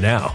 now.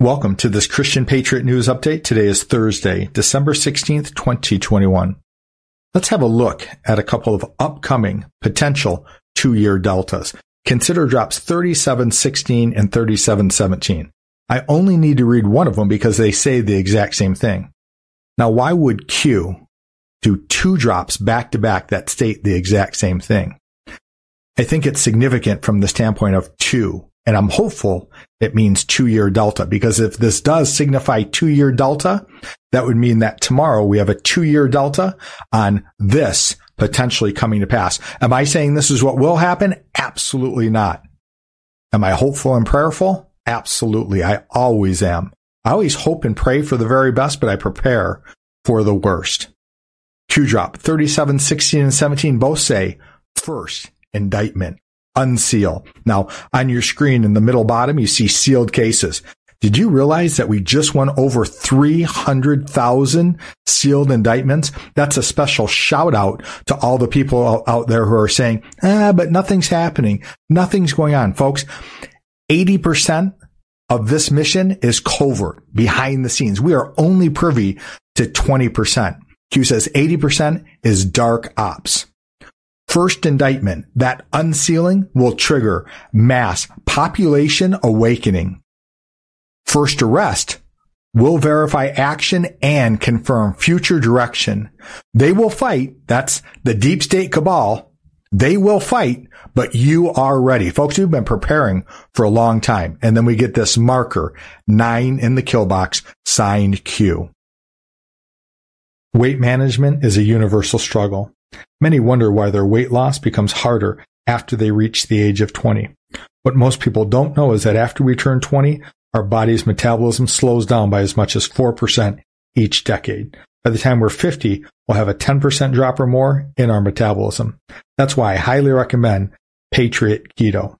Welcome to this Christian Patriot News Update. Today is Thursday, December 16th, 2021. Let's have a look at a couple of upcoming potential two-year deltas. Consider drops 3716 and 3717. I only need to read one of them because they say the exact same thing. Now, why would Q do two drops back to back that state the exact same thing? I think it's significant from the standpoint of two, and I'm hopeful it means two year delta because if this does signify two year delta, that would mean that tomorrow we have a two year delta on this potentially coming to pass. Am I saying this is what will happen? Absolutely not. Am I hopeful and prayerful? Absolutely. I always am. I always hope and pray for the very best, but I prepare for the worst. Q drop 37, 16, and 17 both say first indictment, unseal. Now on your screen in the middle bottom, you see sealed cases. Did you realize that we just won over 300,000 sealed indictments? That's a special shout out to all the people out there who are saying, ah, but nothing's happening. Nothing's going on. Folks, 80% of this mission is covert, behind the scenes. We are only privy to 20%. Q says 80% is dark ops. First indictment, that unsealing will trigger mass population awakening. First arrest will verify action and confirm future direction. They will fight. That's the deep state cabal. They will fight but you are ready. Folks, we've been preparing for a long time. And then we get this marker, nine in the kill box, signed Q. Weight management is a universal struggle. Many wonder why their weight loss becomes harder after they reach the age of 20. What most people don't know is that after we turn 20, our body's metabolism slows down by as much as 4% each decade. By the time we're 50, we'll have a 10% drop or more in our metabolism. That's why I highly recommend Patriot Keto.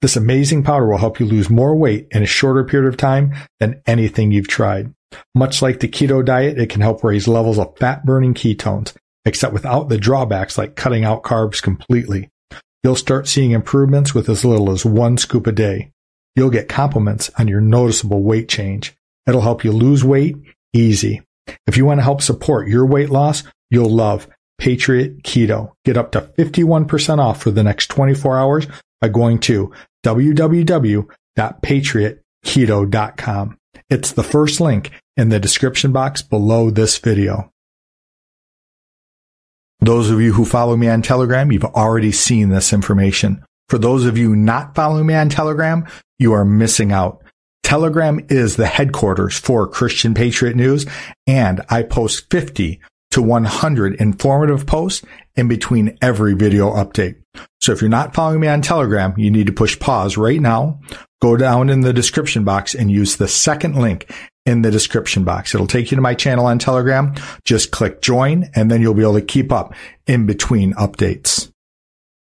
This amazing powder will help you lose more weight in a shorter period of time than anything you've tried. Much like the keto diet, it can help raise levels of fat burning ketones, except without the drawbacks like cutting out carbs completely. You'll start seeing improvements with as little as one scoop a day. You'll get compliments on your noticeable weight change. It'll help you lose weight easy. If you want to help support your weight loss, you'll love Patriot Keto. Get up to 51% off for the next 24 hours by going to www.patriotketo.com. It's the first link in the description box below this video. Those of you who follow me on Telegram, you've already seen this information. For those of you not following me on Telegram, you are missing out. Telegram is the headquarters for Christian Patriot News, and I post 50 to 100 informative posts in between every video update. So if you're not following me on Telegram, you need to push pause right now, go down in the description box and use the second link in the description box. It'll take you to my channel on Telegram. Just click join and then you'll be able to keep up in between updates.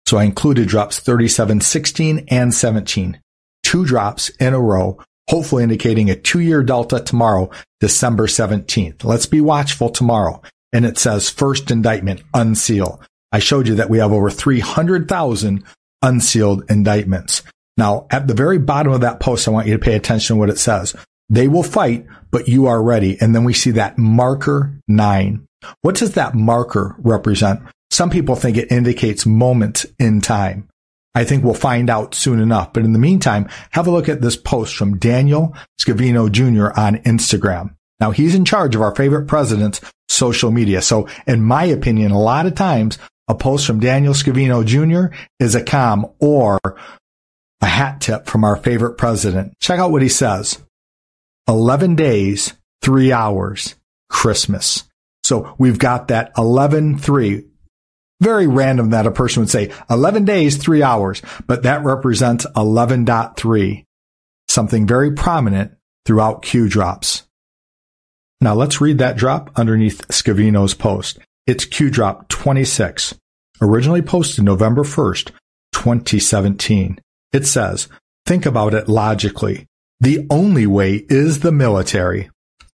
So I included drops 37, 16 and 17. Two drops in a row, hopefully indicating a two year delta tomorrow, December 17th. Let's be watchful tomorrow and it says first indictment unseal. I showed you that we have over 300,000 unsealed indictments. Now, at the very bottom of that post, I want you to pay attention to what it says. They will fight, but you are ready. And then we see that marker nine. What does that marker represent? Some people think it indicates moments in time. I think we'll find out soon enough. But in the meantime, have a look at this post from Daniel Scavino Jr. on Instagram. Now he's in charge of our favorite president's social media. So in my opinion, a lot of times a post from Daniel Scavino Jr. is a com or a hat tip from our favorite president. Check out what he says. 11 days, three hours, Christmas. So we've got that 11, three. Very random that a person would say 11 days, three hours, but that represents 11.3. something very prominent throughout Q drops. Now let's read that drop underneath Scavino's post. It's Q drop 26, originally posted November 1st, 2017. It says, think about it logically. The only way is the military,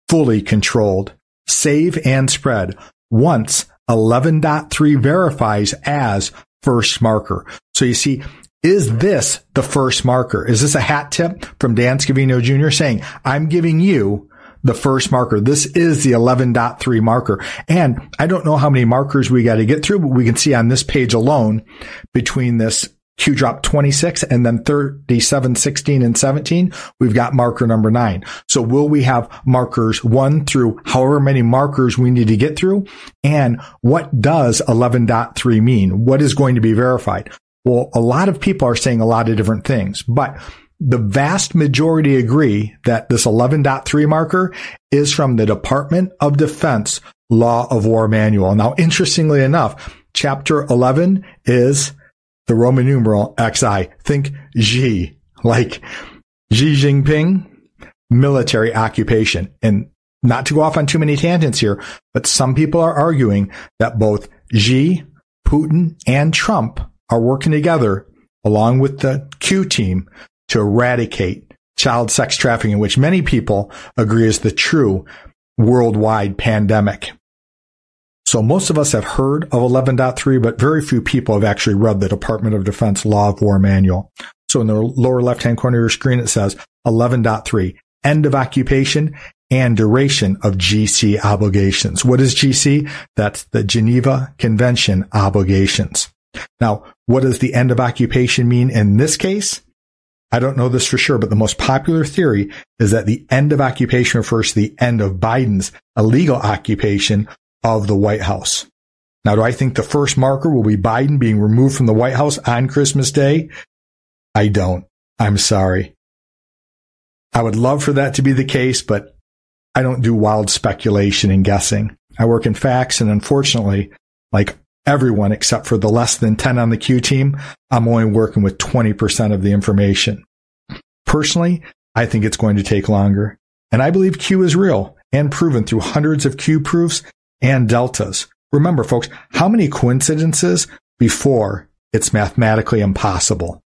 fully controlled, save and spread once 11.3 verifies as first marker. So you see, is this the first marker? Is this a hat tip from Dan Scavino Jr. saying, I'm giving you the first marker. This is the 11.3 marker. And I don't know how many markers we got to get through, but we can see on this page alone between this Q drop 26 and then 37, 16 and 17, we've got marker number nine. So will we have markers one through however many markers we need to get through? And what does 11.3 mean? What is going to be verified? Well, a lot of people are saying a lot of different things, but the vast majority agree that this 11.3 marker is from the Department of Defense Law of War Manual. Now, interestingly enough, chapter 11 is the Roman numeral XI. Think Xi, like Xi Jinping, military occupation. And not to go off on too many tangents here, but some people are arguing that both Xi, Putin, and Trump are working together along with the Q team to eradicate child sex trafficking, which many people agree is the true worldwide pandemic. So most of us have heard of 11.3, but very few people have actually read the Department of Defense Law of War Manual. So in the lower left-hand corner of your screen, it says 11.3, end of occupation and duration of GC obligations. What is GC? That's the Geneva Convention obligations. Now, what does the end of occupation mean in this case? I don't know this for sure, but the most popular theory is that the end of occupation refers to the end of Biden's illegal occupation of the White House. Now, do I think the first marker will be Biden being removed from the White House on Christmas Day? I don't. I'm sorry. I would love for that to be the case, but I don't do wild speculation and guessing. I work in facts, and unfortunately, like everyone except for the less than 10 on the Q team, I'm only working with 20% of the information. Personally, I think it's going to take longer. And I believe Q is real and proven through hundreds of Q proofs and deltas. Remember, folks, how many coincidences before it's mathematically impossible?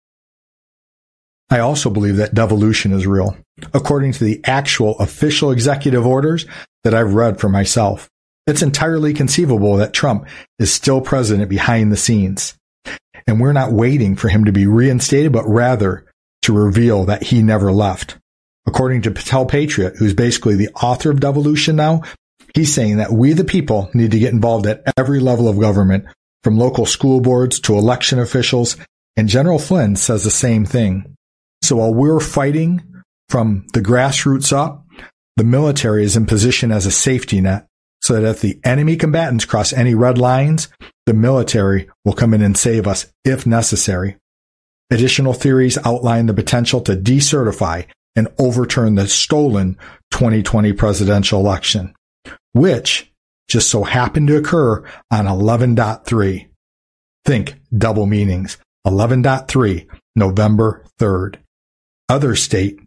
I also believe that devolution is real, according to the actual official executive orders that I've read for myself. It's entirely conceivable that Trump is still president behind the scenes. And we're not waiting for him to be reinstated, but rather to reveal that he never left. According to Patel Patriot, who's basically the author of devolution now, he's saying that we the people need to get involved at every level of government, from local school boards to election officials, and General Flynn says the same thing. So while we're fighting from the grassroots up, the military is in position as a safety net so that if the enemy combatants cross any red lines, the military will come in and save us if necessary. Additional theories outline the potential to decertify and overturn the stolen 2020 presidential election, which just so happened to occur on 11.3. Think double meanings. 11.3, November 3rd. Other state,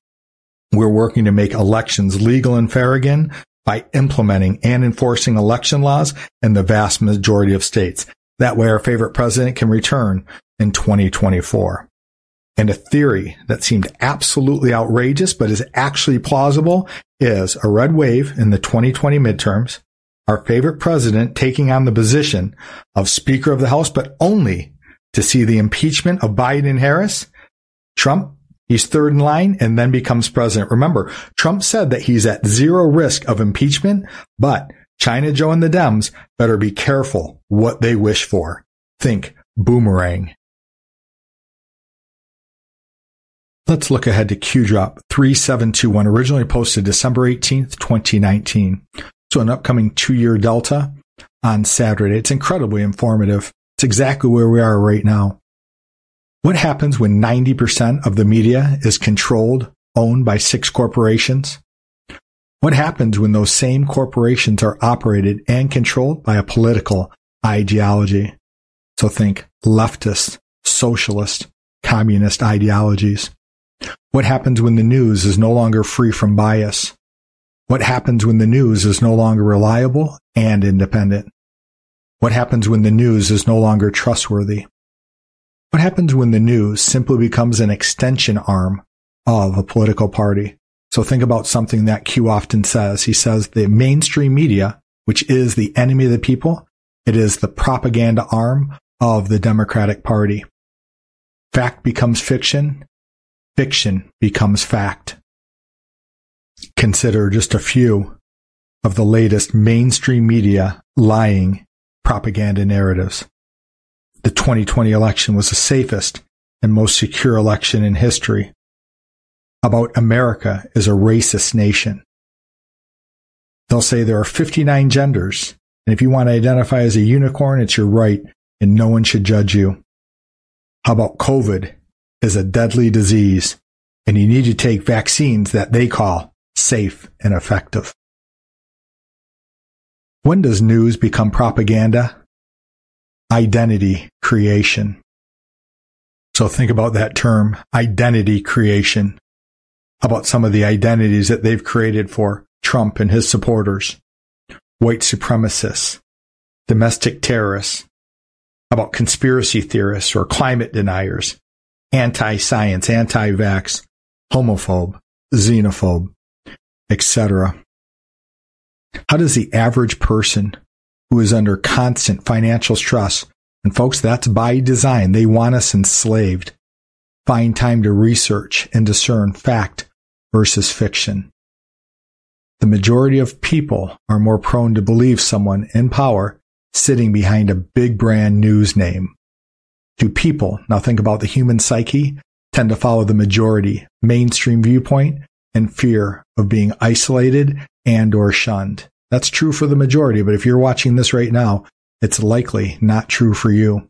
we're working to make elections legal and fair again by implementing and enforcing election laws in the vast majority of states. That way our favorite president can return in 2024. And a theory that seemed absolutely outrageous, but is actually plausible is a red wave in the 2020 midterms, our favorite president taking on the position of Speaker of the House, but only to see the impeachment of Biden and Harris, Trump He's third in line and then becomes president. Remember, Trump said that he's at zero risk of impeachment, but China Joe and the Dems better be careful what they wish for. Think boomerang. Let's look ahead to QDrop 3721, originally posted December 18th, 2019. So an upcoming two year delta on Saturday. It's incredibly informative. It's exactly where we are right now. What happens when 90% of the media is controlled, owned by six corporations? What happens when those same corporations are operated and controlled by a political ideology? So think leftist, socialist, communist ideologies. What happens when the news is no longer free from bias? What happens when the news is no longer reliable and independent? What happens when the news is no longer trustworthy? What happens when the news simply becomes an extension arm of a political party? So think about something that Q often says. He says the mainstream media, which is the enemy of the people, it is the propaganda arm of the Democratic Party. Fact becomes fiction. Fiction becomes fact. Consider just a few of the latest mainstream media lying propaganda narratives. The 2020 election was the safest and most secure election in history. About America is a racist nation. They'll say there are 59 genders, and if you want to identify as a unicorn, it's your right, and no one should judge you. How about COVID is a deadly disease, and you need to take vaccines that they call safe and effective. When does news become propaganda? Identity creation. So think about that term, identity creation. About some of the identities that they've created for Trump and his supporters. White supremacists, domestic terrorists, about conspiracy theorists or climate deniers, anti-science, anti-vax, homophobe, xenophobe, etc. How does the average person who is under constant financial stress, and folks, that's by design, they want us enslaved, find time to research and discern fact versus fiction? The majority of people are more prone to believe someone in power sitting behind a big brand news name. Do people, now think about the human psyche, tend to follow the majority mainstream viewpoint and fear of being isolated and or shunned. That's true for the majority, but if you're watching this right now, it's likely not true for you.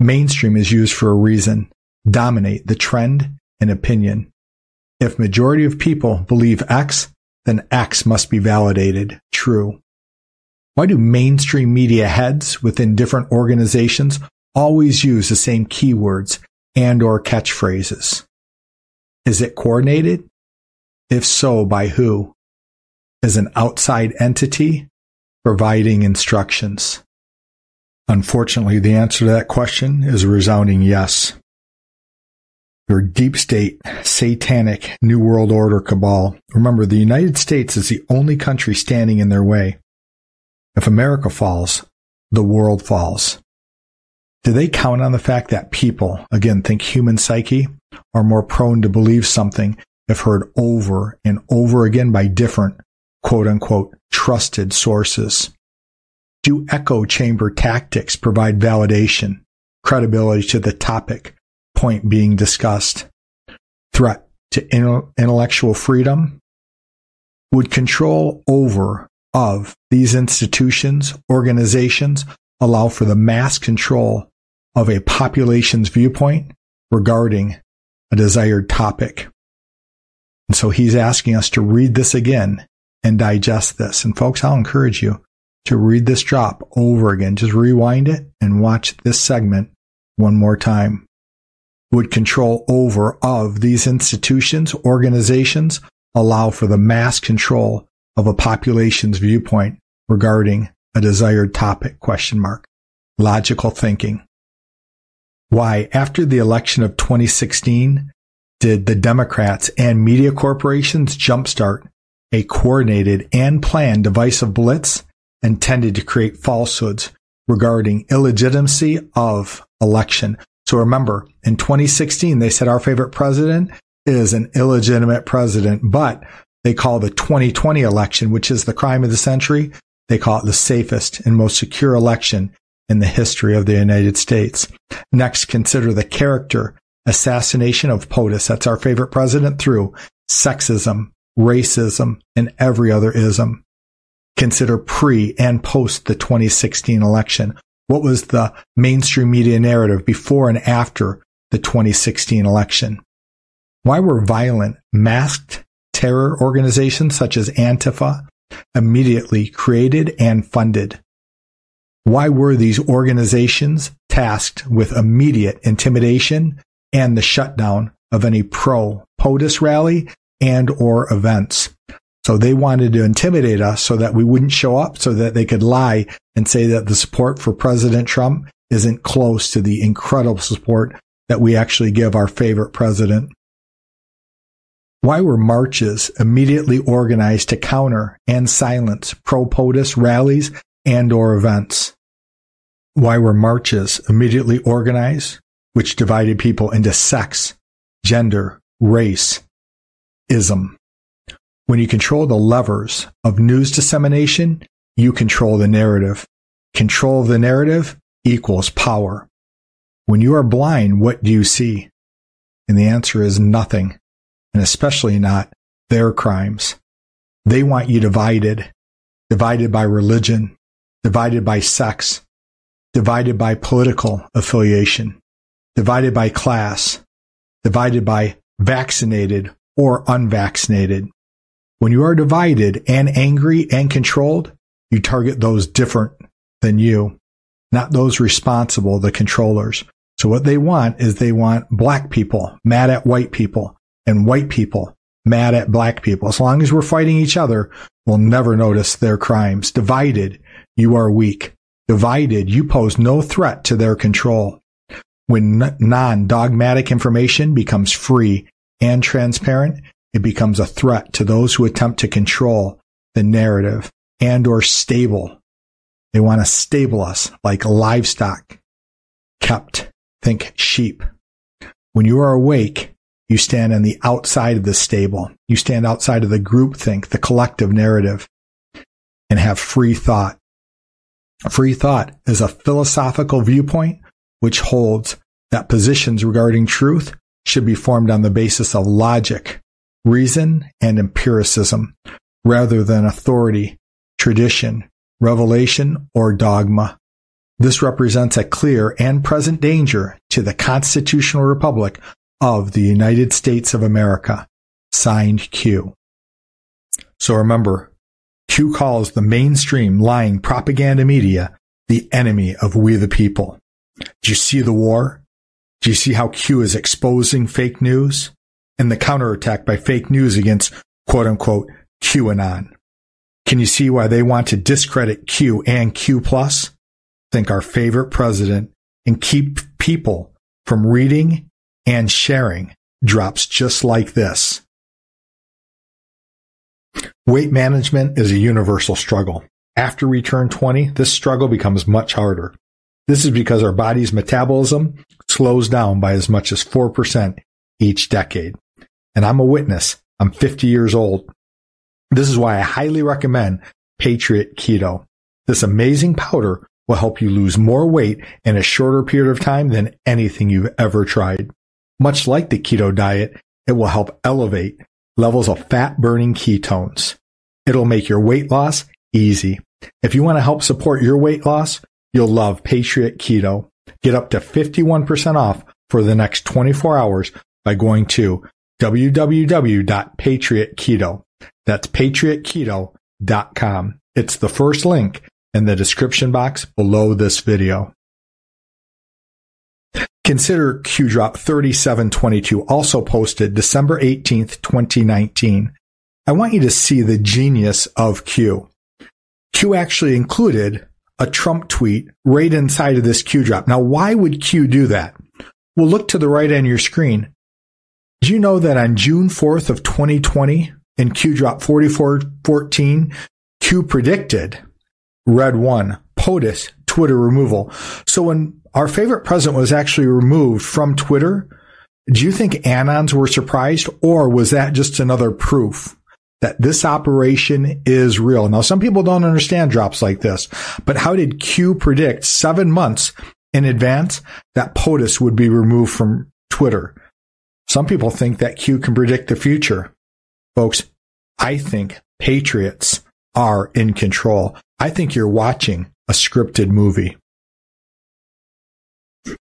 Mainstream is used for a reason. Dominate the trend and opinion. If majority of people believe X, then X must be validated true. Why do mainstream media heads within different organizations always use the same keywords and or catchphrases? Is it coordinated? If so, by who? Is an outside entity providing instructions? Unfortunately, the answer to that question is a resounding yes. Your deep state, satanic, New World Order cabal. Remember, the United States is the only country standing in their way. If America falls, the world falls. Do they count on the fact that people, again, think human psyche, are more prone to believe something if heard over and over again by different quote unquote trusted sources? Do echo chamber tactics provide validation, credibility to the topic, point being discussed? Threat to intellectual freedom? Would control over of these institutions, organizations allow for the mass control of a population's viewpoint regarding a desired topic. And so he's asking us to read this again and digest this. And folks, I'll encourage you to read this drop over again. Just rewind it and watch this segment one more time. Would control over of these institutions, organizations allow for the mass control of a population's viewpoint regarding a desired topic question mark. Logical thinking. Why, after the election of 2016, did the Democrats and media corporations jumpstart a coordinated and planned divisive blitz intended to create falsehoods regarding illegitimacy of election. So remember, in 2016, they said our favorite president is an illegitimate president, but they call the 2020 election, which is the crime of the century, they call it the safest and most secure election in the history of the United States. Next, consider the character assassination of POTUS. That's our favorite president through sexism, racism, and every other ism. Consider pre and post the 2016 election. What was the mainstream media narrative before and after the 2016 election? Why were violent, masked terror organizations such as Antifa immediately created and funded? Why were these organizations tasked with immediate intimidation and the shutdown of any pro POTUS rally and or events. So they wanted to intimidate us so that we wouldn't show up so that they could lie and say that the support for President Trump isn't close to the incredible support that we actually give our favorite president. Why were marches immediately organized to counter and silence pro-POTUS rallies and or events? Why were marches immediately organized, which divided people into sex, gender, race, ism? When you control the levers of news dissemination, you control the narrative. Control of the narrative equals power. When you are blind, what do you see? And the answer is nothing and especially not their crimes. They want you divided, divided by religion, divided by sex, divided by political affiliation, divided by class, divided by vaccinated or unvaccinated. When you are divided and angry and controlled, you target those different than you, not those responsible, the controllers. So what they want is they want black people mad at white people, and white people mad at black people. As long as we're fighting each other, we'll never notice their crimes. Divided, you are weak. Divided, you pose no threat to their control. When non-dogmatic information becomes free and transparent, it becomes a threat to those who attempt to control the narrative and or stable. They want to stable us like livestock kept. Think sheep. When you are awake, you stand on the outside of the stable. You stand outside of the groupthink, the collective narrative, and have free thought. Free thought is a philosophical viewpoint which holds that positions regarding truth should be formed on the basis of logic, reason, and empiricism rather than authority, tradition, revelation, or dogma. This represents a clear and present danger to the constitutional republic of the United States of America. Signed Q. So remember, Q calls the mainstream lying propaganda media the enemy of we the people. Do you see the war? Do you see how Q is exposing fake news and the counterattack by fake news against quote unquote QAnon? Can you see why they want to discredit Q and Q plus? Think our favorite president and keep people from reading and sharing drops just like this. Weight management is a universal struggle. After we turn 20, this struggle becomes much harder. This is because our body's metabolism slows down by as much as 4% each decade. And I'm a witness. I'm 50 years old. This is why I highly recommend Patriot Keto. This amazing powder will help you lose more weight in a shorter period of time than anything you've ever tried. Much like the keto diet, it will help elevate levels of fat burning ketones. It'll make your weight loss easy. If you want to help support your weight loss, you'll love Patriot Keto. Get up to 51% off for the next 24 hours by going to www.patriotketo. That's patriotketo.com. It's the first link in the description box below this video. Consider Q QDrop 3722, also posted December 18th, 2019. I want you to see the genius of Q. Q actually included a Trump tweet right inside of this Q drop. Now, why would Q do that? Well, look to the right on your screen. Do you know that on June 4th of 2020 in Q drop 4414, Q predicted red one, POTUS Twitter removal. So when our favorite president was actually removed from Twitter. Do you think Anons were surprised or was that just another proof that this operation is real? Now, some people don't understand drops like this, but how did Q predict seven months in advance that POTUS would be removed from Twitter? Some people think that Q can predict the future. Folks, I think patriots are in control. I think you're watching a scripted movie.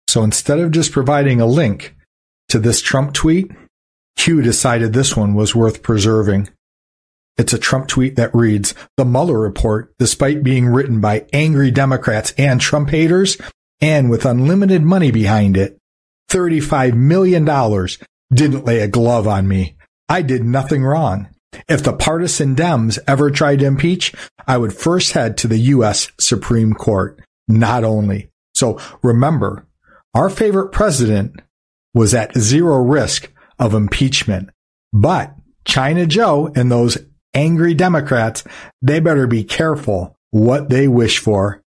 So instead of just providing a link to this Trump tweet, Q decided this one was worth preserving. It's a Trump tweet that reads, the Mueller report, despite being written by angry Democrats and Trump haters, and with unlimited money behind it, $35 million didn't lay a glove on me. I did nothing wrong. If the partisan Dems ever tried to impeach, I would first head to the U.S. Supreme Court, not only. So remember, our favorite president was at zero risk of impeachment, but China Joe and those angry Democrats, they better be careful what they wish for.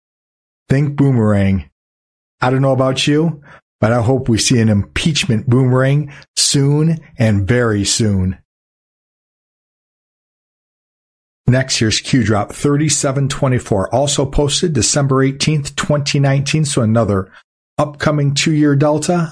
Think boomerang. I don't know about you, but I hope we see an impeachment boomerang soon and very soon. Next, here's Q Drop 3724, also posted December 18th, 2019. So another upcoming two year Delta.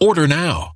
Order now.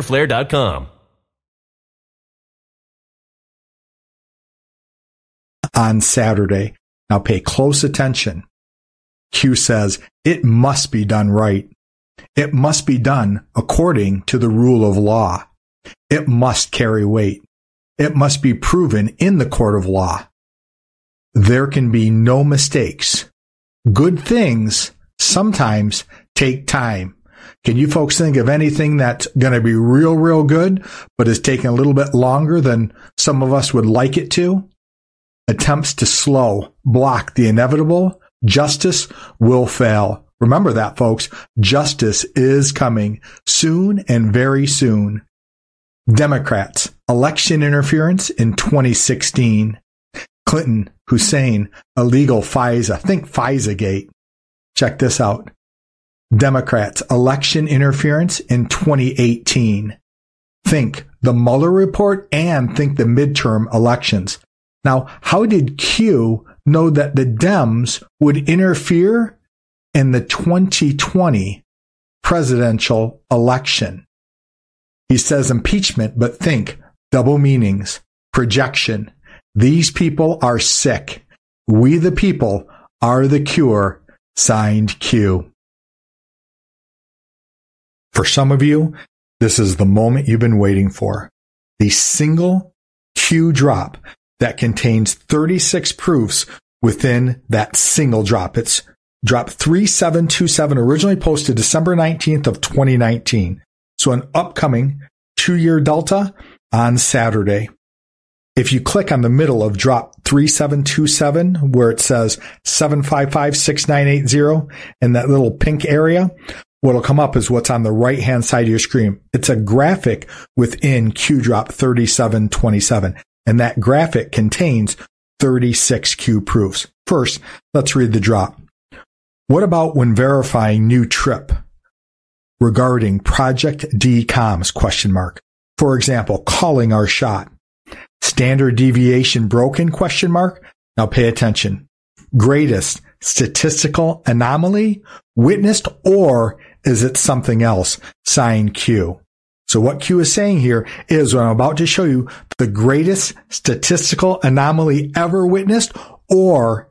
fighterflare.com. On Saturday. Now pay close attention. Q says it must be done right. It must be done according to the rule of law. It must carry weight. It must be proven in the court of law. There can be no mistakes. Good things sometimes take time. Can you folks think of anything that's going to be real, real good, but is taking a little bit longer than some of us would like it to? Attempts to slow, block the inevitable, justice will fail. Remember that, folks. Justice is coming soon and very soon. Democrats, election interference in 2016. Clinton, Hussein, illegal FISA. Think FISA gate. Check this out. Democrats election interference in 2018. Think the Mueller report and think the midterm elections. Now, how did Q know that the Dems would interfere in the 2020 presidential election. He says impeachment, but think double meanings, projection. These people are sick. We the people are the cure. Signed Q. For some of you, this is the moment you've been waiting for. The single Q drop that contains 36 proofs within that single drop. It's drop 3727 originally posted December 19th of 2019. So an upcoming two year delta on Saturday. If you click on the middle of drop 3727 where it says 7556980 in that little pink area, what'll come up is what's on the right hand side of your screen. It's a graphic within QDrop 3727 and that graphic contains 36 Q proofs. First, let's read the drop. What about when verifying new trip regarding Project DCOMs question mark? For example, calling our shot. Standard deviation broken question mark? Now pay attention. Greatest statistical anomaly witnessed or is it something else? Sign Q. So what Q is saying here is what I'm about to show you the greatest statistical anomaly ever witnessed or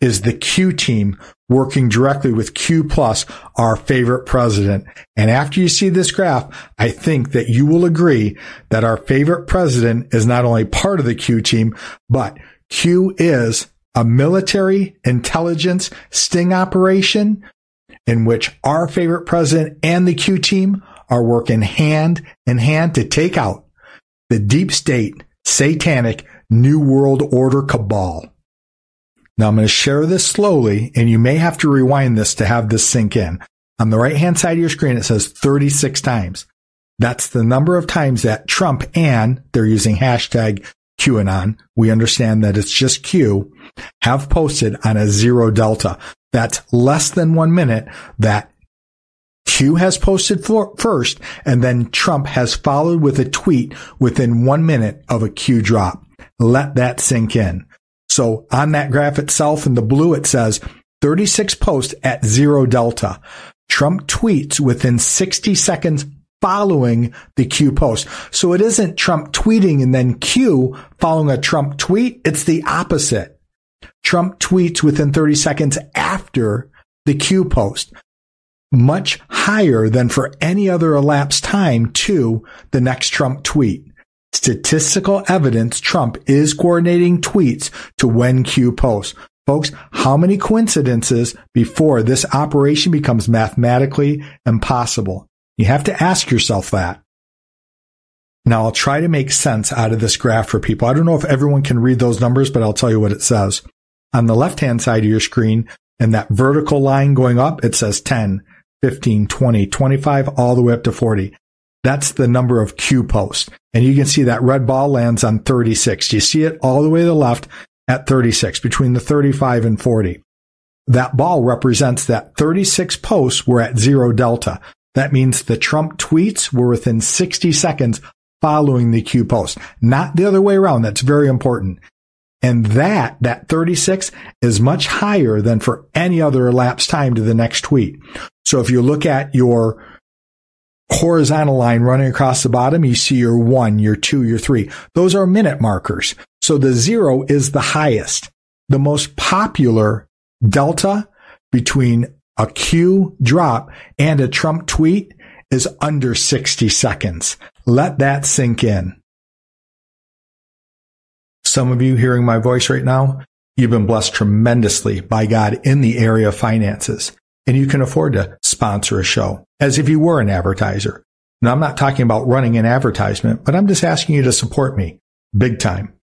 is the Q team working directly with Q plus, our favorite president. And after you see this graph, I think that you will agree that our favorite president is not only part of the Q team, but Q is a military intelligence sting operation in which our favorite president and the Q team are working hand in hand to take out the deep state, satanic, new world order cabal. Now I'm going to share this slowly and you may have to rewind this to have this sink in. On the right hand side of your screen, it says 36 times. That's the number of times that Trump and they're using hashtag QAnon. We understand that it's just Q have posted on a zero delta. That's less than one minute that Q has posted for, first and then Trump has followed with a tweet within one minute of a Q drop. Let that sink in. So on that graph itself in the blue, it says 36 posts at zero delta. Trump tweets within 60 seconds following the Q post. So it isn't Trump tweeting and then Q following a Trump tweet. It's the opposite. Trump tweets within 30 seconds after the Q post. Much higher than for any other elapsed time to the next Trump tweet statistical evidence Trump is coordinating tweets to when Q posts. Folks, how many coincidences before this operation becomes mathematically impossible? You have to ask yourself that. Now I'll try to make sense out of this graph for people. I don't know if everyone can read those numbers, but I'll tell you what it says. On the left hand side of your screen and that vertical line going up, it says 10, 15, 20, 25, all the way up to 40. That's the number of Q posts. And you can see that red ball lands on 36. You see it all the way to the left at 36, between the 35 and 40. That ball represents that 36 posts were at zero delta. That means the Trump tweets were within 60 seconds following the Q post, not the other way around. That's very important. And that, that 36 is much higher than for any other elapsed time to the next tweet. So if you look at your horizontal line running across the bottom, you see your one, your two, your three. Those are minute markers. So the zero is the highest. The most popular delta between a Q drop and a Trump tweet is under 60 seconds. Let that sink in. Some of you hearing my voice right now, you've been blessed tremendously by God in the area of finances and you can afford to sponsor a show as if you were an advertiser. Now, I'm not talking about running an advertisement, but I'm just asking you to support me big time.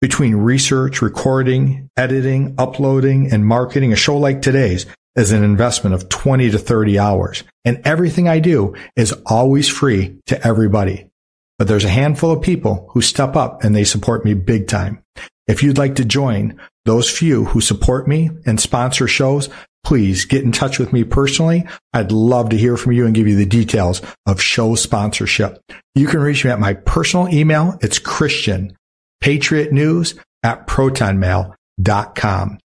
Between research, recording, editing, uploading, and marketing, a show like today's is an investment of 20 to 30 hours. And everything I do is always free to everybody. But there's a handful of people who step up and they support me big time. If you'd like to join those few who support me and sponsor shows, please get in touch with me personally. I'd love to hear from you and give you the details of show sponsorship. You can reach me at my personal email. It's Christian Patriot News at protonmail.com.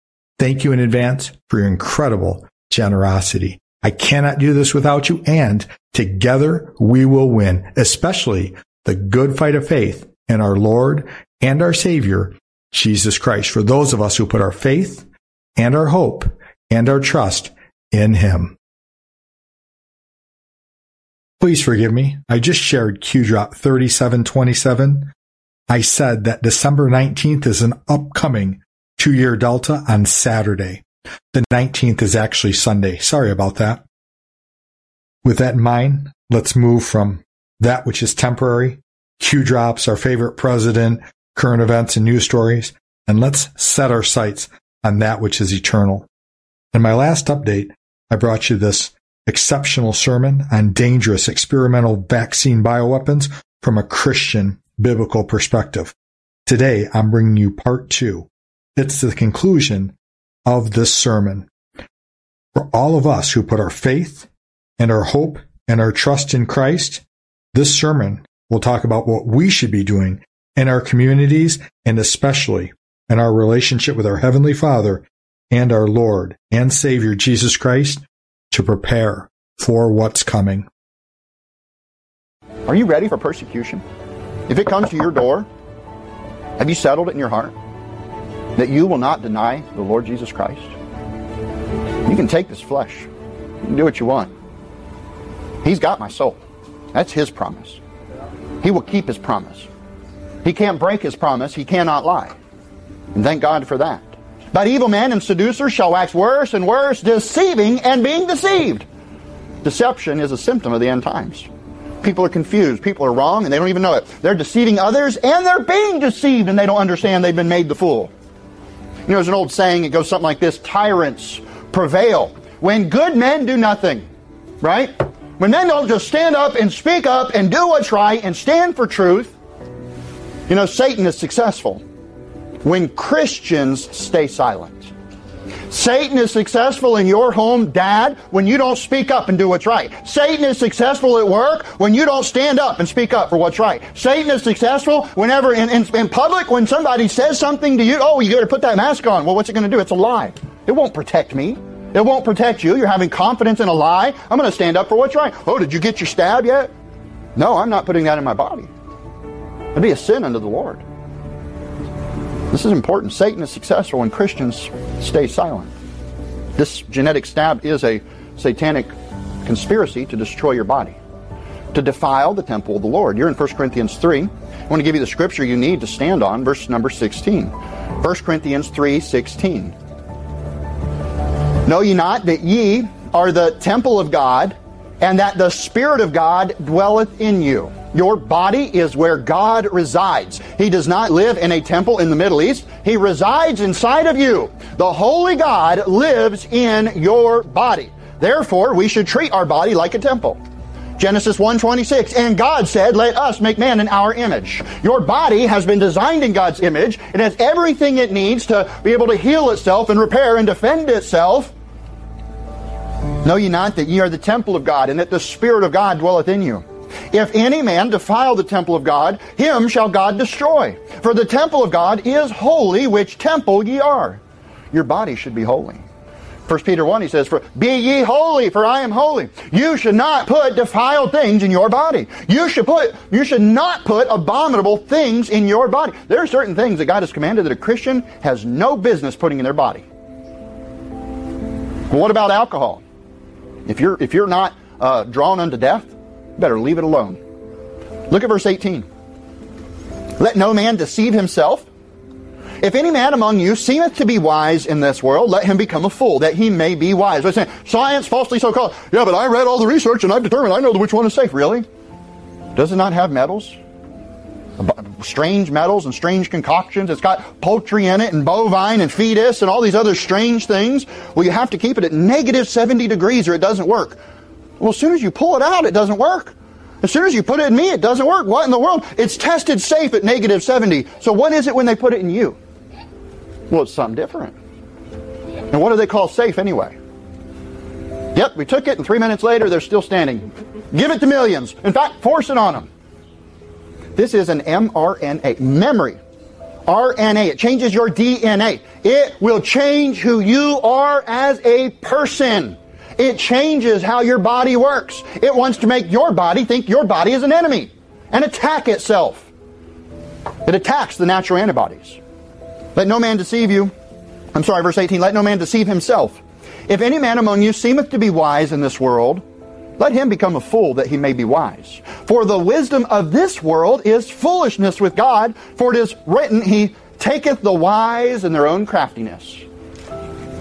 Thank you in advance for your incredible generosity. I cannot do this without you. And together we will win, especially the good fight of faith in our Lord and our Savior, Jesus Christ, for those of us who put our faith and our hope and our trust in Him. Please forgive me. I just shared Q drop 3727. I said that December 19th is an upcoming two year delta on Saturday. The 19th is actually Sunday. Sorry about that. With that in mind, let's move from that which is temporary, Q drops, our favorite president, current events and news stories, and let's set our sights on that which is eternal. In my last update, I brought you this exceptional sermon on dangerous experimental vaccine bioweapons from a Christian biblical perspective. Today, I'm bringing you part two. It's the conclusion of this sermon. For all of us who put our faith and our hope and our trust in Christ, this sermon will talk about what we should be doing in our communities and especially in our relationship with our Heavenly Father and our Lord and Savior Jesus Christ to prepare for what's coming. Are you ready for persecution? If it comes to your door, have you settled it in your heart that you will not deny the Lord Jesus Christ? You can take this flesh. You can do what you want. He's got my soul. That's His promise. He will keep His promise. He can't break His promise. He cannot lie. And thank God for that. But evil men and seducers shall wax worse and worse, deceiving and being deceived. Deception is a symptom of the end times. People are confused. People are wrong and they don't even know it. They're deceiving others and they're being deceived and they don't understand they've been made the fool. You know, there's an old saying, it goes something like this tyrants prevail when good men do nothing. Right? When men don't just stand up and speak up and do what's right and stand for truth, you know, Satan is successful when Christians stay silent. Satan is successful in your home, dad, when you don't speak up and do what's right. Satan is successful at work when you don't stand up and speak up for what's right. Satan is successful whenever in, in, in public when somebody says something to you, oh, you gotta put that mask on. Well, what's it gonna do? It's a lie. It won't protect me. It won't protect you. You're having confidence in a lie. I'm gonna stand up for what's right. Oh, did you get your stab yet? No, I'm not putting that in my body. It'd be a sin unto the Lord. This is important. Satan is successful when Christians stay silent. This genetic stab is a satanic conspiracy to destroy your body, to defile the temple of the Lord. You're in 1 Corinthians 3. I want to give you the scripture you need to stand on, verse number 16. 1 Corinthians 3 16. Know ye not that ye are the temple of God, and that the Spirit of God dwelleth in you? Your body is where God resides. He does not live in a temple in the Middle East. He resides inside of you. The Holy God lives in your body. Therefore, we should treat our body like a temple. Genesis 1:26 and God said let us make man in our image. Your body has been designed in God's image. It has everything it needs to be able to heal itself and repair and defend itself. Know ye not that ye are the temple of God and that the spirit of God dwelleth in you? If any man defile the temple of God, him shall God destroy. For the temple of God is holy, which temple ye are. Your body should be holy. 1 Peter 1, he says, For be ye holy, for I am holy. You should not put defiled things in your body. You should put you should not put abominable things in your body. There are certain things that God has commanded that a Christian has no business putting in their body. Well, what about alcohol? If you're if you're not uh, drawn unto death, better leave it alone. Look at verse 18. Let no man deceive himself. If any man among you seemeth to be wise in this world, let him become a fool, that he may be wise. Saying, science falsely so called. Yeah, but I read all the research and I've determined I know which one is safe. Really? Does it not have metals? Strange metals and strange concoctions. It's got poultry in it and bovine and fetus and all these other strange things. Well, you have to keep it at negative 70 degrees or it doesn't work. Well, as soon as you pull it out, it doesn't work. As soon as you put it in me, it doesn't work. What in the world? It's tested safe at negative 70. So what is it when they put it in you? Well, it's something different. And what do they call safe anyway? Yep, we took it, and three minutes later, they're still standing. Give it to millions. In fact, force it on them. This is an mRNA, memory. RNA. It changes your DNA. It will change who you are as a person. It changes how your body works. It wants to make your body think your body is an enemy and attack itself. It attacks the natural antibodies. Let no man deceive you. I'm sorry, verse 18. Let no man deceive himself. If any man among you seemeth to be wise in this world, let him become a fool that he may be wise. For the wisdom of this world is foolishness with God, for it is written, He taketh the wise in their own craftiness.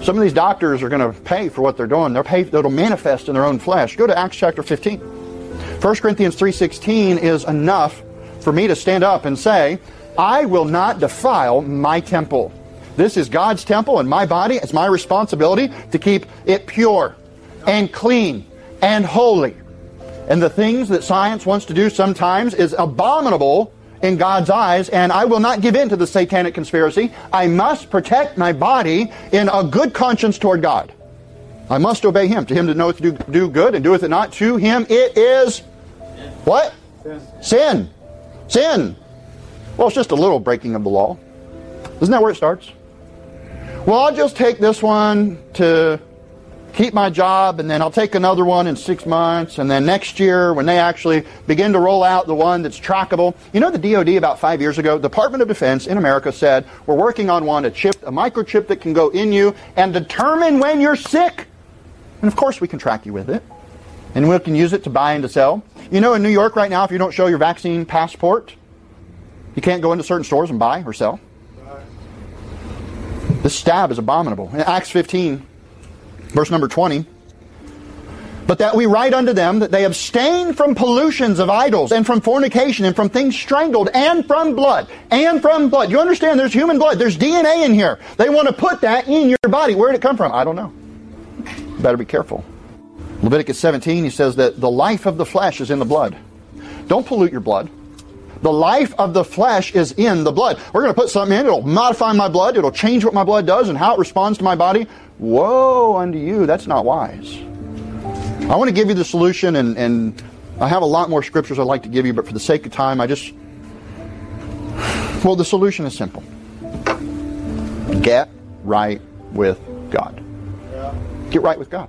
Some of these doctors are going to pay for what they're doing. They're pay, it'll manifest in their own flesh. Go to Acts chapter 15. 1 Corinthians 3.16 is enough for me to stand up and say, I will not defile my temple. This is God's temple and my body. It's my responsibility to keep it pure and clean and holy. And the things that science wants to do sometimes is abominable in God's eyes, and I will not give in to the satanic conspiracy. I must protect my body in a good conscience toward God. I must obey Him. To Him to know to do, do good and doeth it not, to Him it is what? Sin. Sin. Well, it's just a little breaking of the law. Isn't that where it starts? Well, I'll just take this one to keep my job and then I'll take another one in six months and then next year when they actually begin to roll out the one that's trackable. You know the DoD about five years ago, Department of Defense in America said, we're working on one, a chip, a microchip that can go in you and determine when you're sick. And of course we can track you with it. And we can use it to buy and to sell. You know in New York right now, if you don't show your vaccine passport, you can't go into certain stores and buy or sell. This stab is abominable. In Acts 15, Verse number 20. But that we write unto them that they abstain from pollutions of idols and from fornication and from things strangled and from blood and from blood. You understand there's human blood. There's DNA in here. They want to put that in your body. Where did it come from? I don't know. better be careful. Leviticus 17, he says that the life of the flesh is in the blood. Don't pollute your blood. The life of the flesh is in the blood. We're going to put something in, it'll modify my blood, it'll change what my blood does and how it responds to my body. Woe unto you, that's not wise. I want to give you the solution, and, and I have a lot more scriptures I'd like to give you, but for the sake of time, I just. Well, the solution is simple get right with God. Get right with God.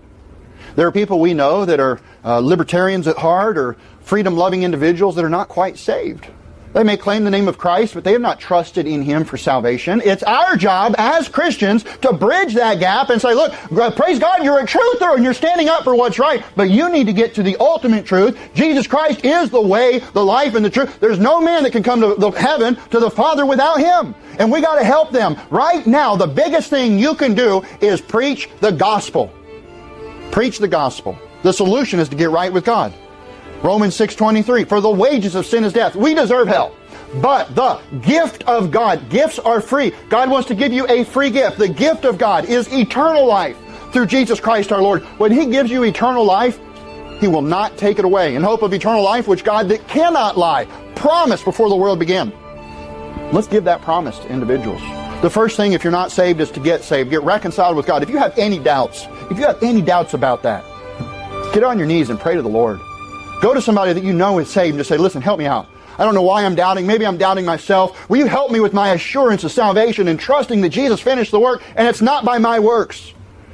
There are people we know that are uh, libertarians at heart or freedom loving individuals that are not quite saved. They may claim the name of Christ, but they have not trusted in Him for salvation. It's our job as Christians to bridge that gap and say, look, praise God, you're a truther and you're standing up for what's right, but you need to get to the ultimate truth. Jesus Christ is the way, the life, and the truth. There's no man that can come to heaven, to the Father without Him. And we gotta help them. Right now, the biggest thing you can do is preach the gospel. Preach the gospel. The solution is to get right with God. Romans 6:23 For the wages of sin is death. We deserve hell. But the gift of God, gifts are free. God wants to give you a free gift. The gift of God is eternal life through Jesus Christ our Lord. When he gives you eternal life, he will not take it away. In hope of eternal life, which God that cannot lie promised before the world began. Let's give that promise to individuals. The first thing, if you're not saved, is to get saved. Get reconciled with God. If you have any doubts, if you have any doubts about that, get on your knees and pray to the Lord. Go to somebody that you know is saved and just say, listen, help me out. I don't know why I'm doubting. Maybe I'm doubting myself. Will you help me with my assurance of salvation and trusting that Jesus finished the work and it's not by my works?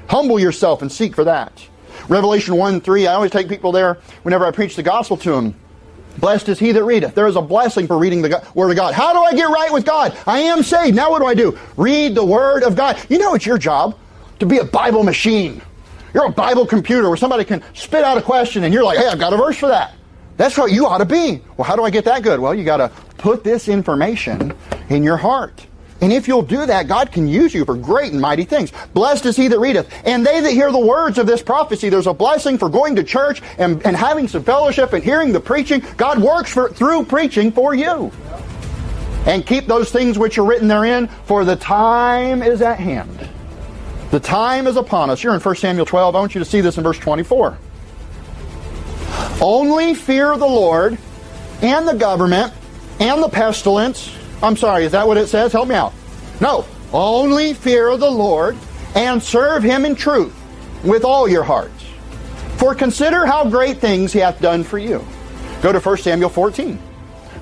Humble yourself and seek for that. Revelation 1 3, I always take people there whenever I preach the gospel to them. Blessed is he that readeth. There is a blessing for reading the Word of God. How do I get right with God? I am saved. Now what do I do? Read the Word of God. You know it's your job to be a Bible machine. You're a Bible computer where somebody can spit out a question and you're like, hey, I've got a verse for that. That's what you ought to be. Well, how do I get that good? Well, you got to put this information in your heart. And if you'll do that, God can use you for great and mighty things. Blessed is he that readeth. And they that hear the words of this prophecy, there's a blessing for going to church and, and having some fellowship and hearing the preaching. God works for, through preaching for you. And keep those things which are written therein, for the time is at hand. The time is upon us. You're in 1 Samuel 12. I want you to see this in verse 24. Only fear the Lord and the government and the pestilence. I'm sorry, is that what it says? Help me out. No. Only fear the Lord and serve him in truth with all your hearts. For consider how great things he hath done for you. Go to 1 Samuel 14.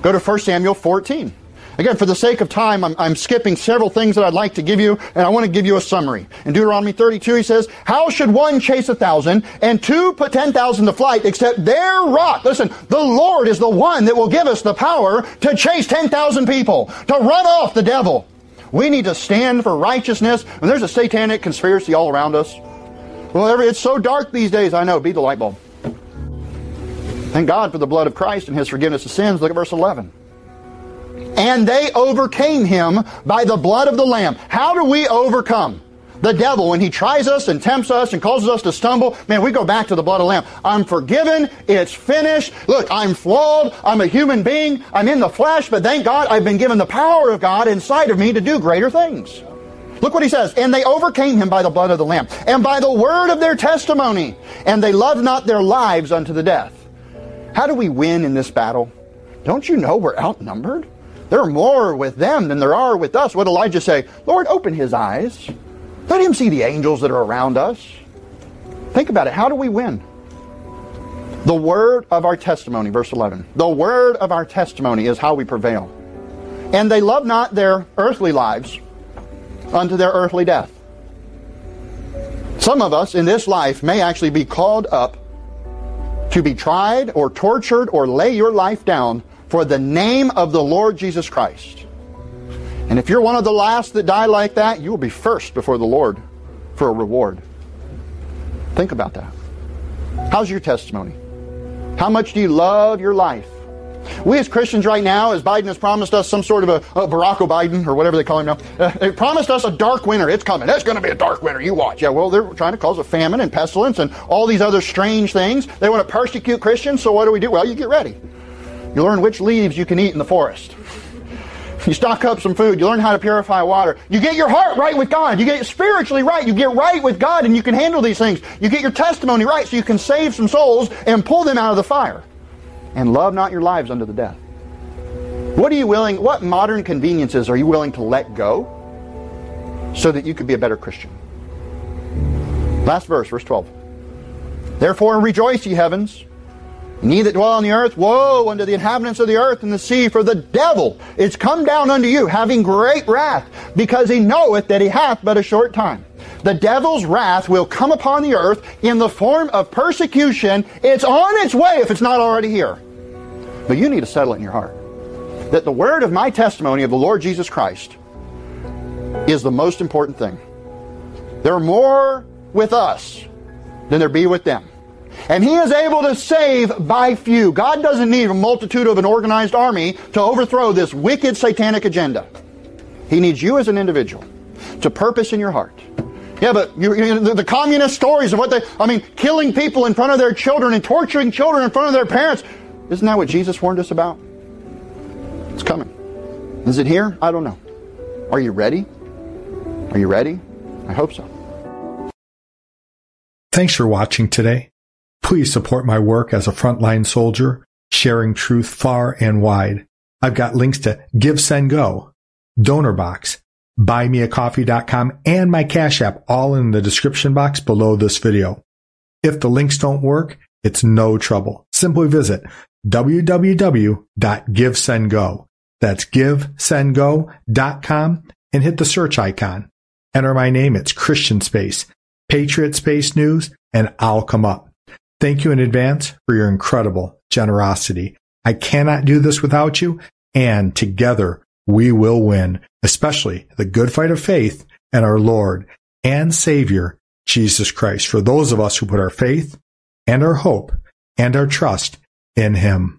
Go to 1 Samuel 14. Again, for the sake of time, I'm, I'm, skipping several things that I'd like to give you, and I want to give you a summary. In Deuteronomy 32, he says, How should one chase a thousand and two put ten thousand to flight except their rock? Listen, the Lord is the one that will give us the power to chase 10,000 people, to run off the devil. We need to stand for righteousness, and there's a satanic conspiracy all around us. Well, it's so dark these days, I know. Be the light bulb. Thank God for the blood of Christ and his forgiveness of sins. Look at verse 11. And they overcame him by the blood of the Lamb. How do we overcome? The devil, when he tries us and tempts us and causes us to stumble, man, we go back to the blood of the Lamb. I'm forgiven. It's finished. Look, I'm flawed. I'm a human being. I'm in the flesh, but thank God I've been given the power of God inside of me to do greater things. Look what he says. And they overcame him by the blood of the Lamb and by the word of their testimony. And they loved not their lives unto the death. How do we win in this battle? Don't you know we're outnumbered? There are more with them than there are with us. What Elijah say? Lord, open his eyes. Let him see the angels that are around us. Think about it. How do we win? The word of our testimony, verse 11. The word of our testimony is how we prevail. And they love not their earthly lives unto their earthly death. Some of us in this life may actually be called up to be tried or tortured or lay your life down for the name of the Lord Jesus Christ. And if you're one of the last that die like that, you will be first before the Lord for a reward. Think about that. How's your testimony? How much do you love your life? We as Christians right now, as Biden has promised us some sort of a, a Barack Biden or whatever they call him now, uh, they promised us a dark winter. It's coming. It's going to be a dark winter. You watch. Yeah, well, they're trying to cause a famine and pestilence and all these other strange things. They want to persecute Christians. So what do we do? Well, you get ready. You learn which leaves you can eat in the forest. You stock up some food. You learn how to purify water. You get your heart right with God. You get spiritually right. You get right with God and you can handle these things. You get your testimony right so you can save some souls and pull them out of the fire. And love not your lives unto the death. What are you willing, what modern conveniences are you willing to let go so that you could be a better Christian? Last verse, verse 12. Therefore rejoice, ye heavens, and ye that dwell on the earth, woe unto the inhabitants of the earth and the sea, for the devil is come down unto you, having great wrath, because he knoweth that he hath but a short time. The devil's wrath will come upon the earth in the form of persecution. It's on its way if it's not already here. But you need to settle it in your heart that the word of my testimony of the Lord Jesus Christ is the most important thing. There are more with us than there be with them. And he is able to save by few. God doesn't need a multitude of an organized army to overthrow this wicked satanic agenda. He needs you as an individual to purpose in your heart. Yeah, but you, you, the, the communist stories of what they, I mean, killing people in front of their children and torturing children in front of their parents. Isn't that what Jesus warned us about? It's coming. Is it here? I don't know. Are you ready? Are you ready? I hope so. Thanks for watching today. Please support my work as a frontline soldier, sharing truth far and wide. I've got links to GiveSendGo, DonorBox, buymeacoffee.com, and my Cash App all in the description box below this video. If the links don't work, it's no trouble. Simply visit www.givesendgo. That's givesendgo.com and hit the search icon. Enter my name. It's Christian Space, Patriot Space News, and I'll come up. Thank you in advance for your incredible generosity. I cannot do this without you, and together we will win, especially the good fight of faith and our Lord and Savior, Jesus Christ, for those of us who put our faith and our hope and our trust in Him.